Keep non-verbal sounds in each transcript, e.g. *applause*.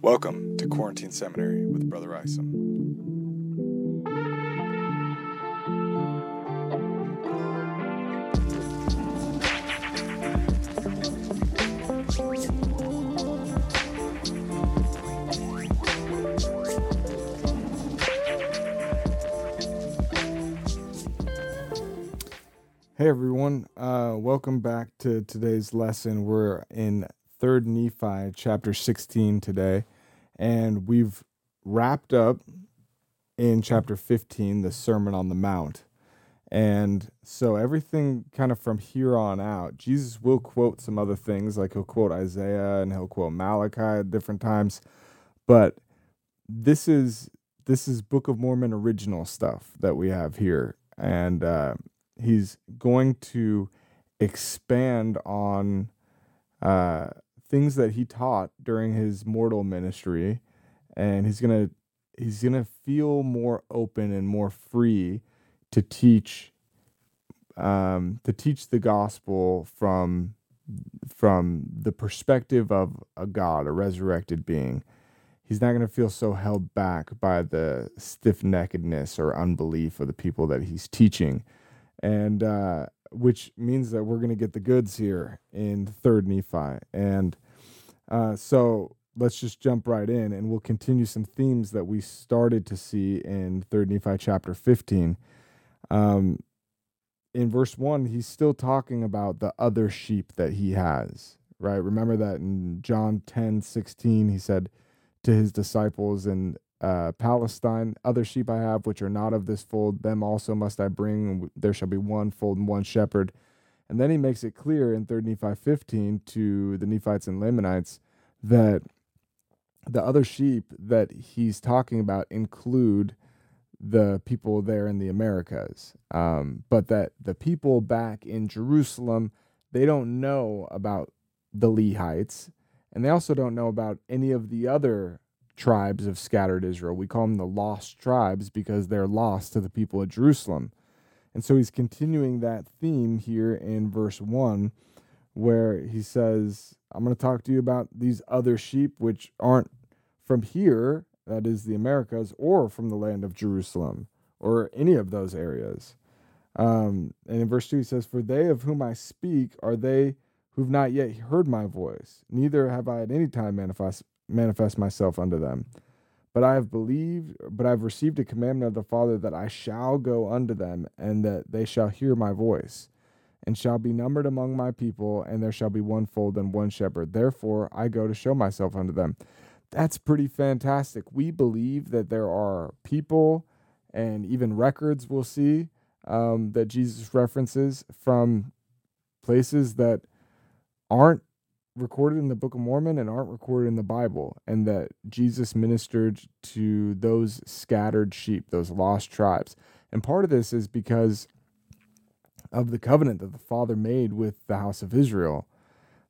Welcome to Quarantine Seminary with Brother Isom. Hey everyone, uh, welcome back to today's lesson. We're in 3rd Nephi chapter 16 today, and we've wrapped up in chapter 15 the Sermon on the Mount. And so everything kind of from here on out, Jesus will quote some other things, like he'll quote Isaiah and he'll quote Malachi at different times. But this is this is Book of Mormon original stuff that we have here. And uh, he's going to expand on uh, things that he taught during his mortal ministry, and he's gonna he's gonna feel more open and more free to teach um, to teach the gospel from from the perspective of a God, a resurrected being. He's not going to feel so held back by the stiff neckedness or unbelief of the people that he's teaching and uh, which means that we're going to get the goods here in third nephi. And uh, so let's just jump right in and we'll continue some themes that we started to see in third nephi chapter 15 um, in verse 1 he's still talking about the other sheep that he has right? Remember that in john 10 16 he said to his disciples and uh, Palestine, other sheep I have which are not of this fold, them also must I bring, there shall be one fold and one shepherd. And then he makes it clear in 3 Nephi 15 to the Nephites and Lamanites that the other sheep that he's talking about include the people there in the Americas, um, but that the people back in Jerusalem, they don't know about the Lehites, and they also don't know about any of the other tribes of scattered Israel. We call them the lost tribes because they're lost to the people of Jerusalem. And so he's continuing that theme here in verse 1, where he says, I'm going to talk to you about these other sheep which aren't from here, that is the Americas, or from the land of Jerusalem, or any of those areas. Um, and in verse 2, he says, For they of whom I speak are they who've not yet heard my voice, neither have I at any time manifest, manifest myself unto them. But I have believed, but I have received a commandment of the Father that I shall go unto them, and that they shall hear my voice, and shall be numbered among my people, and there shall be one fold and one shepherd. Therefore I go to show myself unto them. That's pretty fantastic. We believe that there are people and even records we'll see um, that Jesus references from places that aren't recorded in the Book of Mormon and aren't recorded in the Bible, and that Jesus ministered to those scattered sheep, those lost tribes. And part of this is because of the covenant that the Father made with the house of Israel,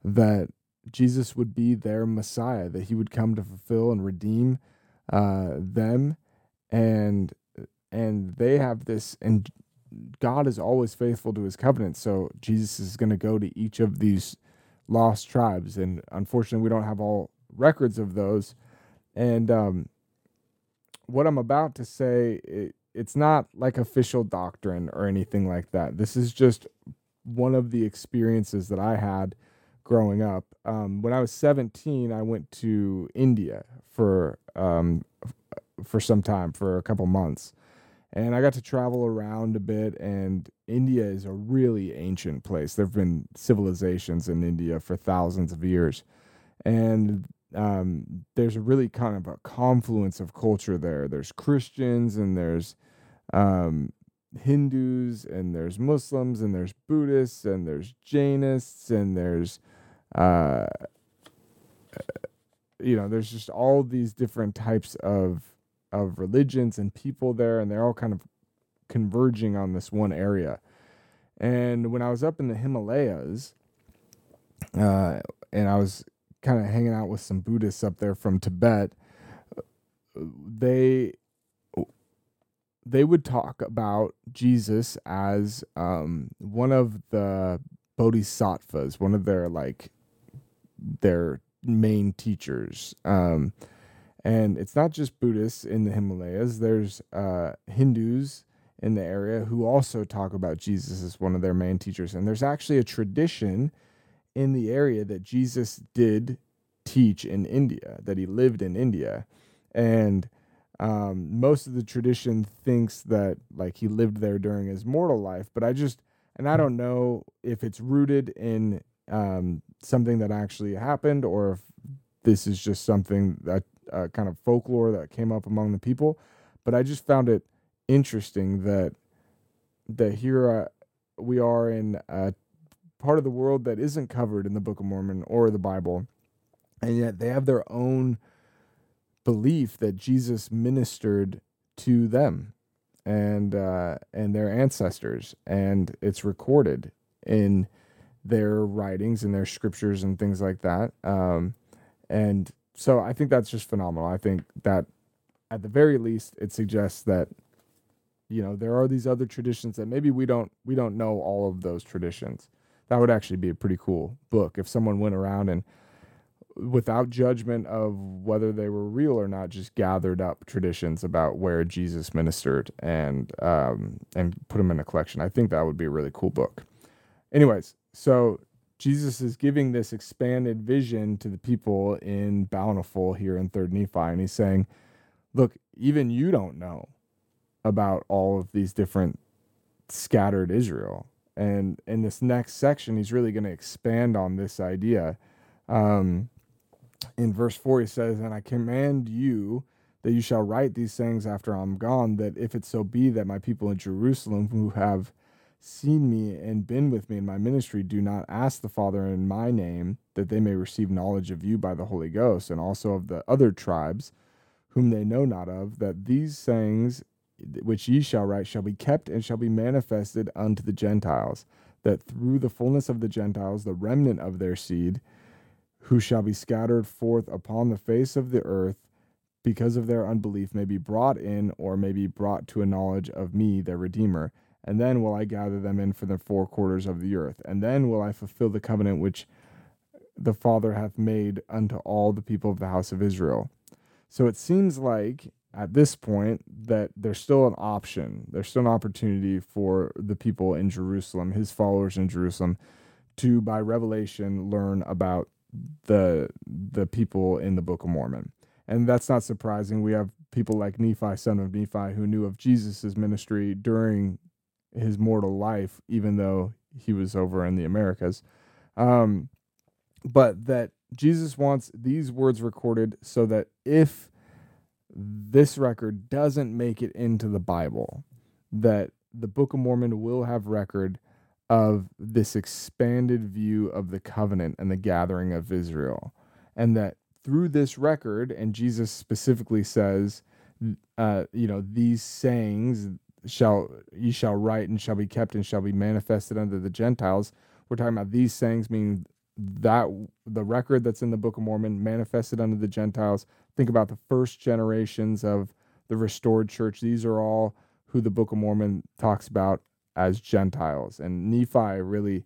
that Jesus would be their Messiah, that he would come to fulfill and redeem uh, them, and and they have this, and God is always faithful to his covenant. So Jesus is going to go to each of these lost tribes. And unfortunately, we don't have all records of those. And um, what I'm about to say, it, it's not like official doctrine or anything like that. This is just one of the experiences that I had growing up. Um, when I was 17, I went to India for um, for some time, for a couple months, and I got to travel around a bit. And India is a really ancient place. There have been civilizations in India for thousands of years, and um, there's a really kind of a confluence of culture there. There's Christians and there's um, Hindus and there's Muslims and there's Buddhists and there's Jainists and there's uh, you know there's just all these different types of of religions and people there, and they're all kind of converging on this one area. And when I was up in the Himalayas, uh, and I was kind of hanging out with some Buddhists up there from Tibet, they they would talk about Jesus as um, one of the bodhisattvas, one of their like their main teachers. Um, And it's not just Buddhists in the Himalayas, there's uh, Hindus in the area who also talk about Jesus as one of their main teachers. And there's actually a tradition in the area that Jesus did teach in India, that he lived in India. And um, most of the tradition thinks that like he lived there during his mortal life, but I just and I don't know if it's rooted in um, something that actually happened or if this is just something that uh, kind of folklore that came up among the people. But I just found it interesting that that here uh, we are in a part of the world that isn't covered in the Book of Mormon or the Bible, and yet they have their own belief that Jesus ministered to them and uh, and their ancestors, and it's recorded in their writings and their scriptures and things like that. Um, and so I think that's just phenomenal. I think that at the very least, it suggests that you know there are these other traditions that maybe we don't we don't know all of those traditions. That would actually be a pretty cool book if someone went around and without judgment of whether they were real or not, just gathered up traditions about where Jesus ministered and um, and put them in a collection. I think that would be a really cool book. Anyways, so Jesus is giving this expanded vision to the people in Bountiful here in Third Nephi, and he's saying, "Look, even you don't know about all of these different scattered Israel." And in this next section, he's really going to expand on this idea. Um, in verse 4 he says and i command you that you shall write these things after i'm gone that if it so be that my people in jerusalem who have seen me and been with me in my ministry do not ask the father in my name that they may receive knowledge of you by the holy ghost and also of the other tribes whom they know not of that these things which ye shall write shall be kept and shall be manifested unto the gentiles that through the fullness of the gentiles the remnant of their seed who shall be scattered forth upon the face of the earth because of their unbelief may be brought in or may be brought to a knowledge of me their redeemer and then will i gather them in from the four quarters of the earth and then will i fulfill the covenant which the father hath made unto all the people of the house of israel so it seems like at this point that there's still an option there's still an opportunity for the people in jerusalem his followers in jerusalem to by revelation learn about the the people in the Book of Mormon. And that's not surprising. We have people like Nephi, son of Nephi, who knew of Jesus' ministry during his mortal life, even though he was over in the Americas. Um, but that Jesus wants these words recorded so that if this record doesn't make it into the Bible, that the Book of Mormon will have record of this expanded view of the covenant and the gathering of Israel. And that through this record, and Jesus specifically says, uh, you know, these sayings shall ye shall write and shall be kept and shall be manifested unto the Gentiles. We're talking about these sayings meaning that the record that's in the Book of Mormon manifested unto the Gentiles. Think about the first generations of the restored church. These are all who the Book of Mormon talks about as Gentiles. And Nephi really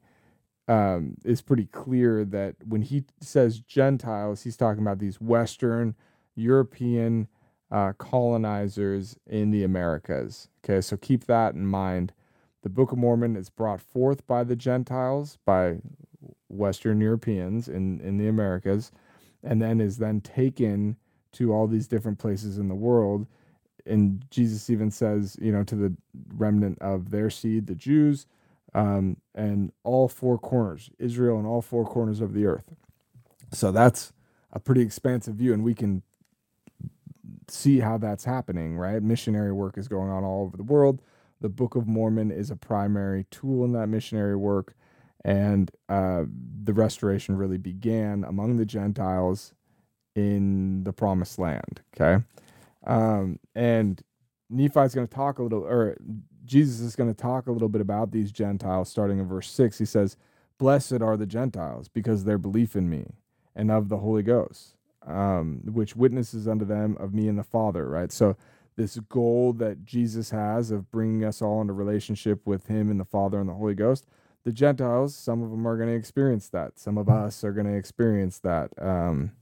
um, is pretty clear that when he says Gentiles, he's talking about these Western European uh, colonizers in the Americas. Okay, so keep that in mind. The Book of Mormon is brought forth by the Gentiles, by Western Europeans in, in the Americas, and then is then taken to all these different places in the world and Jesus even says, you know, to the remnant of their seed, the Jews, um, and all four corners, Israel and all four corners of the earth. So that's a pretty expansive view, and we can see how that's happening, right? Missionary work is going on all over the world. The Book of Mormon is a primary tool in that missionary work, and uh, the restoration really began among the Gentiles in the Promised Land. Okay. Um, and Nephi's going to talk a little, or Jesus is going to talk a little bit about these Gentiles starting in verse 6. He says, Blessed are the Gentiles because their belief in me and of the Holy Ghost, um, which witnesses unto them of me and the Father, right? So, this goal that Jesus has of bringing us all into relationship with Him and the Father and the Holy Ghost, the Gentiles, some of them are going to experience that. Some of us are going to experience that. Um,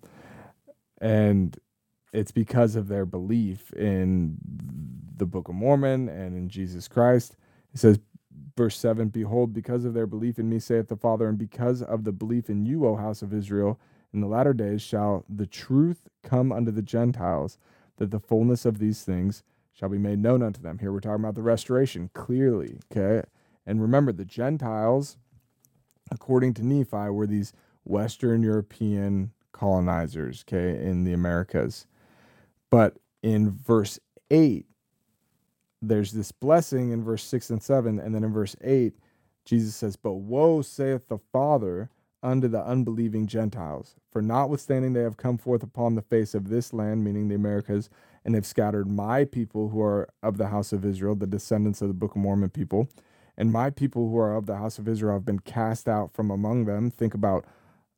and it's because of their belief in the Book of Mormon and in Jesus Christ. It says, verse 7 Behold, because of their belief in me, saith the Father, and because of the belief in you, O house of Israel, in the latter days shall the truth come unto the Gentiles, that the fullness of these things shall be made known unto them. Here we're talking about the restoration, clearly. Okay. And remember, the Gentiles, according to Nephi, were these Western European colonizers, okay, in the Americas. But in verse 8, there's this blessing in verse 6 and 7. And then in verse 8, Jesus says, But woe saith the Father unto the unbelieving Gentiles, for notwithstanding they have come forth upon the face of this land, meaning the Americas, and have scattered my people who are of the house of Israel, the descendants of the Book of Mormon people, and my people who are of the house of Israel have been cast out from among them. Think about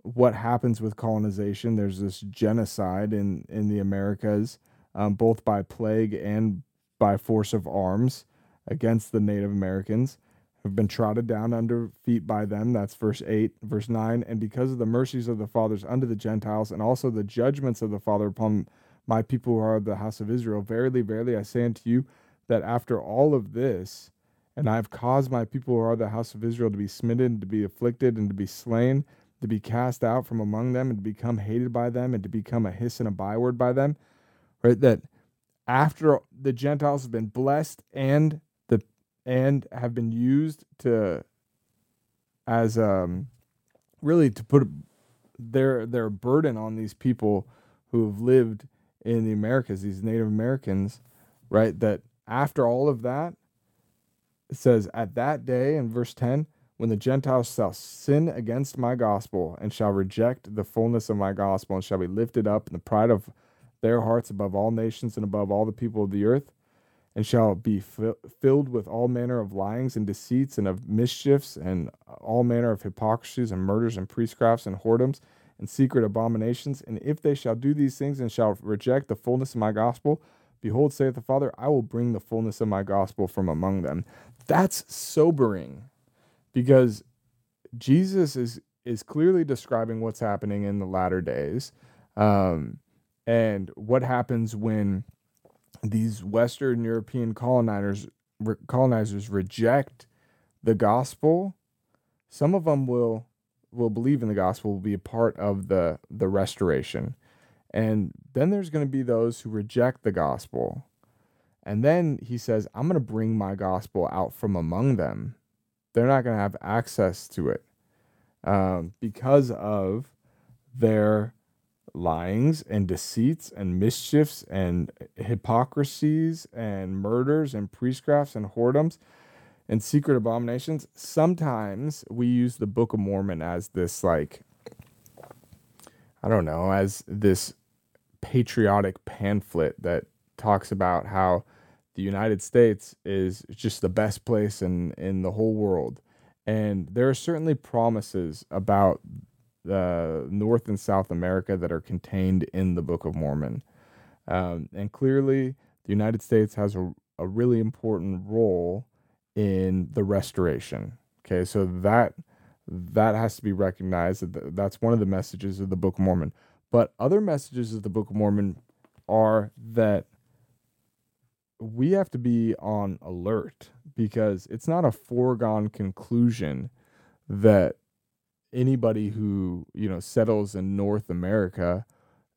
what happens with colonization. There's this genocide in in the Americas, um, both by plague and by force of arms against the Native Americans. Have been trodden down under feet by them. That's verse 8. Verse 9. And because of the mercies of the fathers unto the Gentiles, and also the judgments of the Father upon my people who are the house of Israel, verily, verily, I say unto you that after all of this, and I have caused my people who are the house of Israel to be smitten, to be afflicted, and to be slain, to be cast out from among them and to become hated by them and to become a hiss and a byword by them. Right? That after the Gentiles have been blessed and and have been used to as um really to put their their burden on these people who have lived in the Americas, these Native Americans, right? That after all of that, it says at that day in verse 10 when the Gentiles shall sin against my gospel and shall reject the fullness of my gospel and shall be lifted up in the pride of their hearts above all nations and above all the people of the earth, and shall be fi- filled with all manner of lyings and deceits and of mischiefs and all manner of hypocrisies and murders and priestcrafts and whoredoms and secret abominations. And if they shall do these things and shall reject the fullness of my gospel, behold, saith the Father, I will bring the fullness of my gospel from among them. That's sobering because Jesus is is clearly describing what's happening in the latter days, um, and what happens when these Western European colonizers re- colonizers reject the gospel. Some of them will will believe in the gospel, will be a part of the the restoration, and then there's going to be those who reject the gospel. And then he says, I'm going to bring my gospel out from among them they're not going to have access to it um, because of their lyings and deceits and mischiefs and hypocrisies and murders and priestcrafts and whoredoms and secret abominations. Sometimes we use the Book of Mormon as this, like, I don't know, as this patriotic pamphlet that talks about how the United States is just the best place in in the whole world. And there are certainly promises about the North and South America that are contained in the Book of Mormon. Um, and clearly, the United States has a, a really important role in the restoration. Okay, so that that has to be recognized. That that's one of the messages of the Book of Mormon. But other messages of the Book of Mormon are that we have to be on alert because it's not a foregone conclusion that anybody who you know settles in North America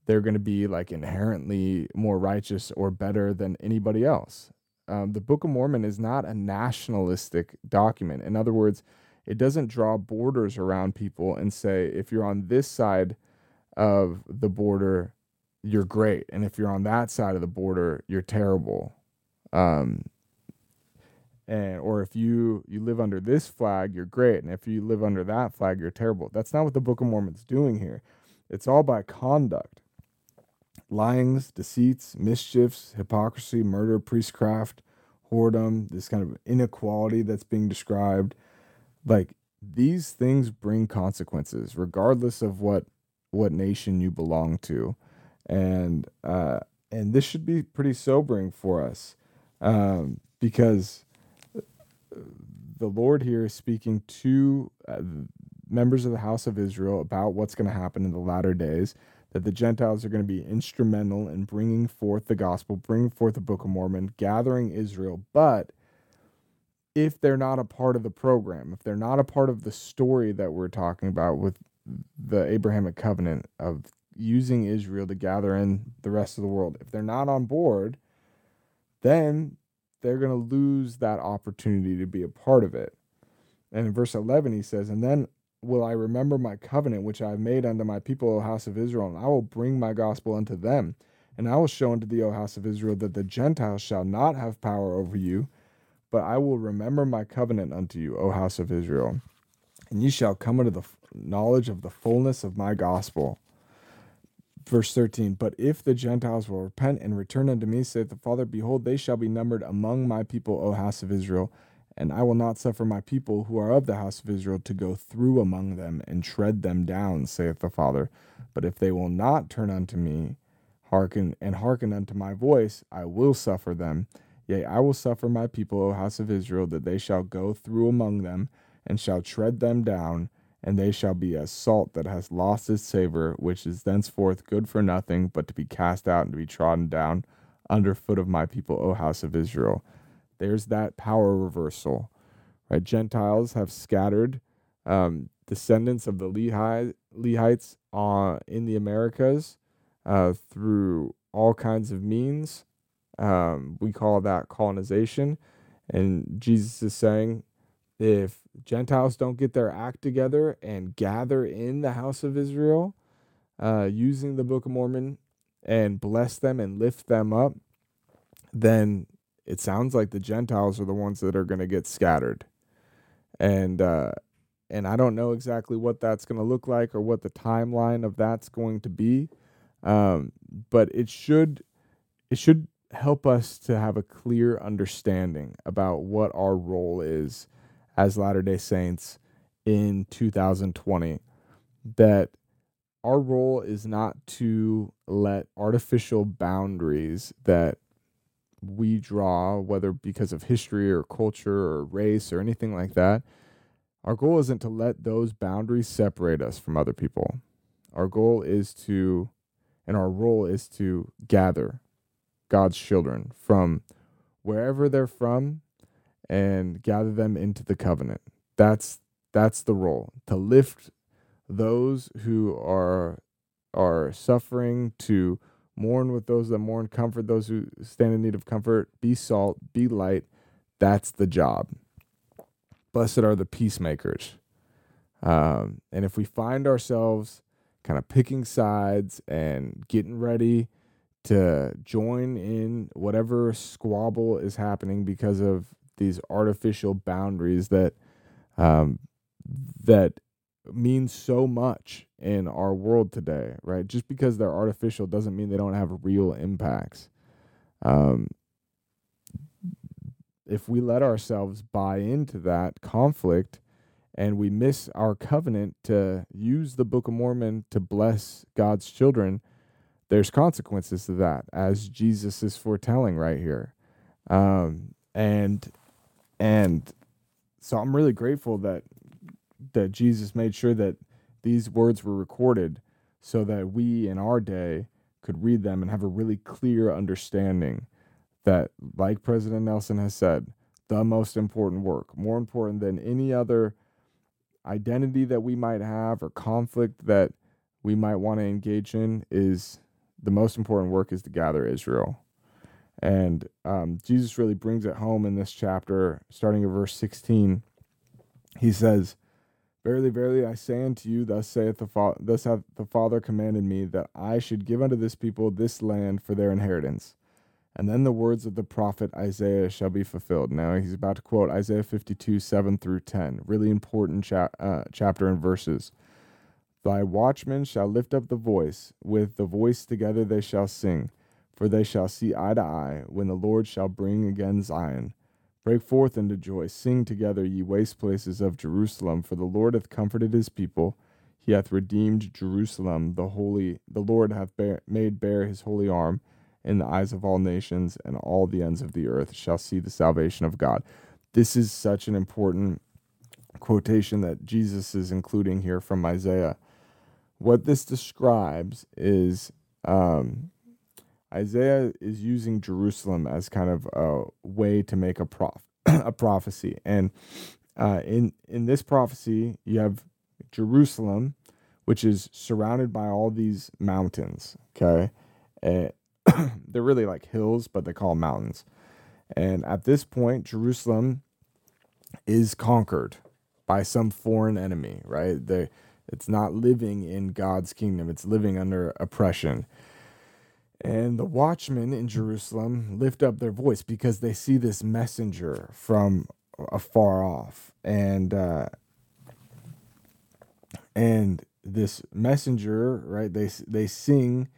they're going to be like inherently more righteous or better than anybody else. Um, the Book of Mormon is not a nationalistic document. In other words, it doesn't draw borders around people and say if you're on this side of the border, you're great, and if you're on that side of the border, you're terrible um, and or if you you live under this flag you're great and if you live under that flag you're terrible. That's not what the book of mormon's doing here. It's all by conduct. Lyings deceits mischiefs hypocrisy murder priestcraft whoredom this kind of inequality that's being described. Like these things bring consequences regardless of what what nation you belong to. And uh and this should be pretty sobering for us um, because the Lord here is speaking to uh, members of the house of Israel about what's going to happen in the latter days. that the Gentiles are going to be instrumental in bringing forth the gospel, bringing forth the Book of Mormon, gathering Israel. But if they're not a part of the program, if they're not a part of the story that we're talking about with the Abrahamic covenant of using Israel to gather in the rest of the world, if they're not on board, then they're going to lose that opportunity to be a part of it. And in verse 11, he says, And then will I remember my covenant which I have made unto my people, O house of Israel, and I will bring my gospel unto them. And I will show unto thee, O house of Israel, that the Gentiles shall not have power over you, but I will remember my covenant unto you, O house of Israel. And ye shall come unto the knowledge of the fullness of my gospel. Verse 13 But if the Gentiles will repent and return unto me, saith the Father, behold, they shall be numbered among my people, O house of Israel and I will not suffer my people who are of the house of Israel to go through among them and tread them down, saith the Father. But if they will not turn unto me, hearken and hearken unto my voice, I will suffer them. Yea, I will suffer my people, O house of Israel, that they shall go through among them, and shall tread them down, and they shall be as salt that has lost its savor, which is thenceforth good for nothing, but to be cast out and to be trodden down under foot of my people, O house of Israel. There's that power reversal, right? Gentiles have scattered um, descendants of the Lehi, Lehites uh, in the Americas uh, through all kinds of means. Um, we call that colonization. And Jesus is saying, if Gentiles don't get their act together and gather in the house of Israel, uh, using the Book of Mormon and bless them and lift them up, then it sounds like the Gentiles are the ones that are going to get scattered. And uh, and I don't know exactly what that's going to look like or what the timeline of that's going to be. Um, but it should it should help us to have a clear understanding about what our role is as Latter-day Saints in 2020 that our role is not to let artificial boundaries that we draw, whether because of history or culture or race or anything like that, our goal isn't to let those boundaries separate us from other people. Our goal is to, and our role is to gather God's children from wherever they're from and gather them into the covenant. That's that's the role to lift those who are are suffering to mourn with those that mourn, comfort those who stand in need of comfort, be salt, be light. That's the job. Blessed are the peacemakers. Um, and if we find ourselves kind of picking sides and getting ready to join in whatever squabble is happening because of these artificial boundaries that um, that means so much in our world today, right? Just because they're artificial doesn't mean they don't have real impacts. Um, if we let ourselves buy into that conflict and we miss our covenant to use the Book of Mormon to bless God's children, there's consequences to that, as Jesus is foretelling right here. Um, and and so I'm really grateful that that Jesus made sure that these words were recorded so that we in our day could read them and have a really clear understanding that, like President Nelson has said, the most important work, more important than any other identity that we might have or conflict that we might want to engage in, is the most important work is to gather Israel. And um, Jesus really brings it home in this chapter, starting at verse 16. He says, Verily, verily, I say unto you, thus saith the Father, thus hath the Father commanded me that I should give unto this people this land for their inheritance. And then the words of the prophet Isaiah shall be fulfilled. Now he's about to quote Isaiah 52, 7 through 10. Really important cha- uh, chapter and verses. Thy watchmen shall lift up the voice, with the voice together they shall sing, for they shall see eye to eye, when the Lord shall bring again Zion. Break forth into joy, sing together, ye waste places of Jerusalem, for the Lord hath comforted his people. He hath redeemed Jerusalem, the holy. The Lord hath bear, made bare his holy arm in the eyes of all nations, and all the ends of the earth shall see the salvation of God. This is such an important quotation that Jesus is including here from Isaiah. what this describes is um, Isaiah is using Jerusalem as kind of a way to make a prof *clears throat* a prophecy, and uh, in in this prophecy you have Jerusalem, which is surrounded by all these mountains. Okay, and *clears throat* they're really like hills, but they call them mountains. And at this point, Jerusalem is conquered by some foreign enemy, right? They, it's not living in God's kingdom, it's living under oppression. And the watchmen in Jerusalem lift up their voice because they see this messenger from afar off. And, uh, and this messenger, right? They, they sing,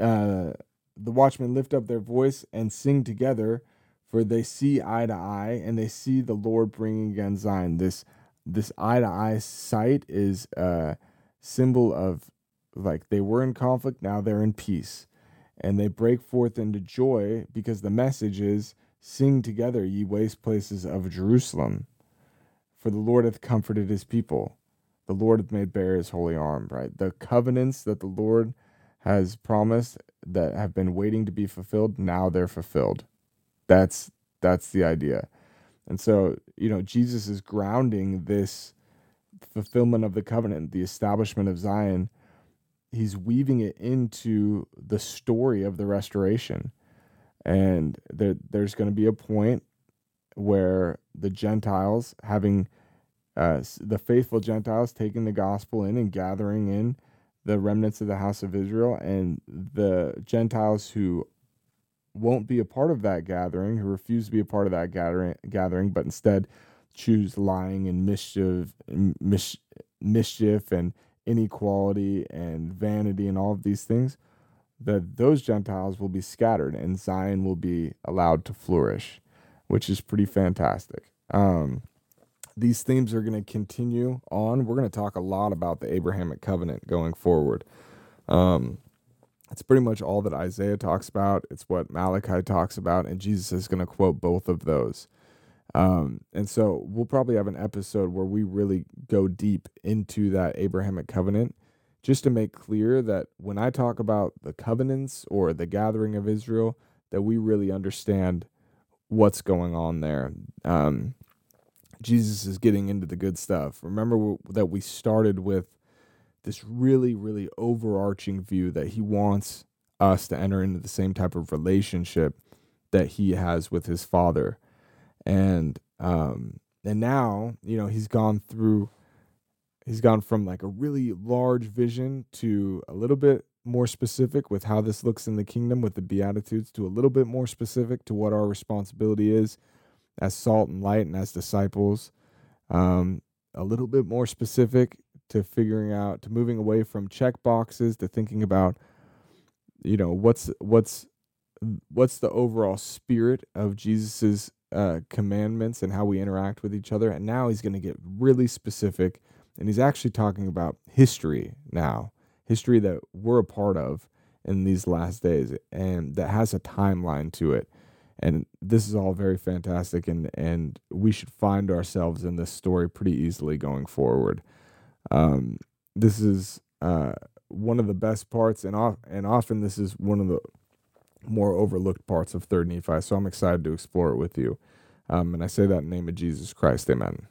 uh, the watchmen lift up their voice and sing together, for they see eye to eye and they see the Lord bringing again Zion. This this eye to eye sight is a symbol of like they were in conflict, now they're in peace. And they break forth into joy because the message is sing together, ye waste places of Jerusalem. For the Lord hath comforted his people. The Lord hath made bare his holy arm, right? The covenants that the Lord has promised that have been waiting to be fulfilled, now they're fulfilled. That's that's the idea. And so, you know, Jesus is grounding this fulfillment of the covenant, the establishment of Zion. He's weaving it into the story of the restoration. And there, there's going to be a point where the Gentiles, having uh, the faithful Gentiles taking the gospel in and gathering in the remnants of the house of Israel, and the Gentiles who won't be a part of that gathering, who refuse to be a part of that gathering, gathering, but instead choose lying and mischief, mis- mischief and inequality and vanity and all of these things, that those Gentiles will be scattered and Zion will be allowed to flourish, which is pretty fantastic. Um, these themes are going to continue on. We're going to talk a lot about the Abrahamic covenant going forward. Um, it's pretty much all that Isaiah talks about. It's what Malachi talks about, and Jesus is going to quote both of those. Um, and so we'll probably have an episode where we really go deep into that Abrahamic covenant, just to make clear that when I talk about the covenants or the gathering of Israel, that we really understand what's going on there. Um, Jesus is getting into the good stuff. Remember that we started with this really, really overarching view that he wants us to enter into the same type of relationship that he has with his father. And um and now, you know, he's gone through he's gone from like a really large vision to a little bit more specific with how this looks in the kingdom with the beatitudes to a little bit more specific to what our responsibility is as salt and light and as disciples. Um, a little bit more specific to figuring out to moving away from check boxes to thinking about you know what's what's what's the overall spirit of jesus's uh, commandments and how we interact with each other. And now he's going to get really specific and he's actually talking about history now history that we're a part of in these last days and that has a timeline to it. And this is all very fantastic and and we should find ourselves in this story pretty easily going forward. Um, this is uh, one of the best parts, and off, and often this is one of the more overlooked parts of Third Nephi. So I'm excited to explore it with you. Um, and I say that in the name of Jesus Christ. Amen.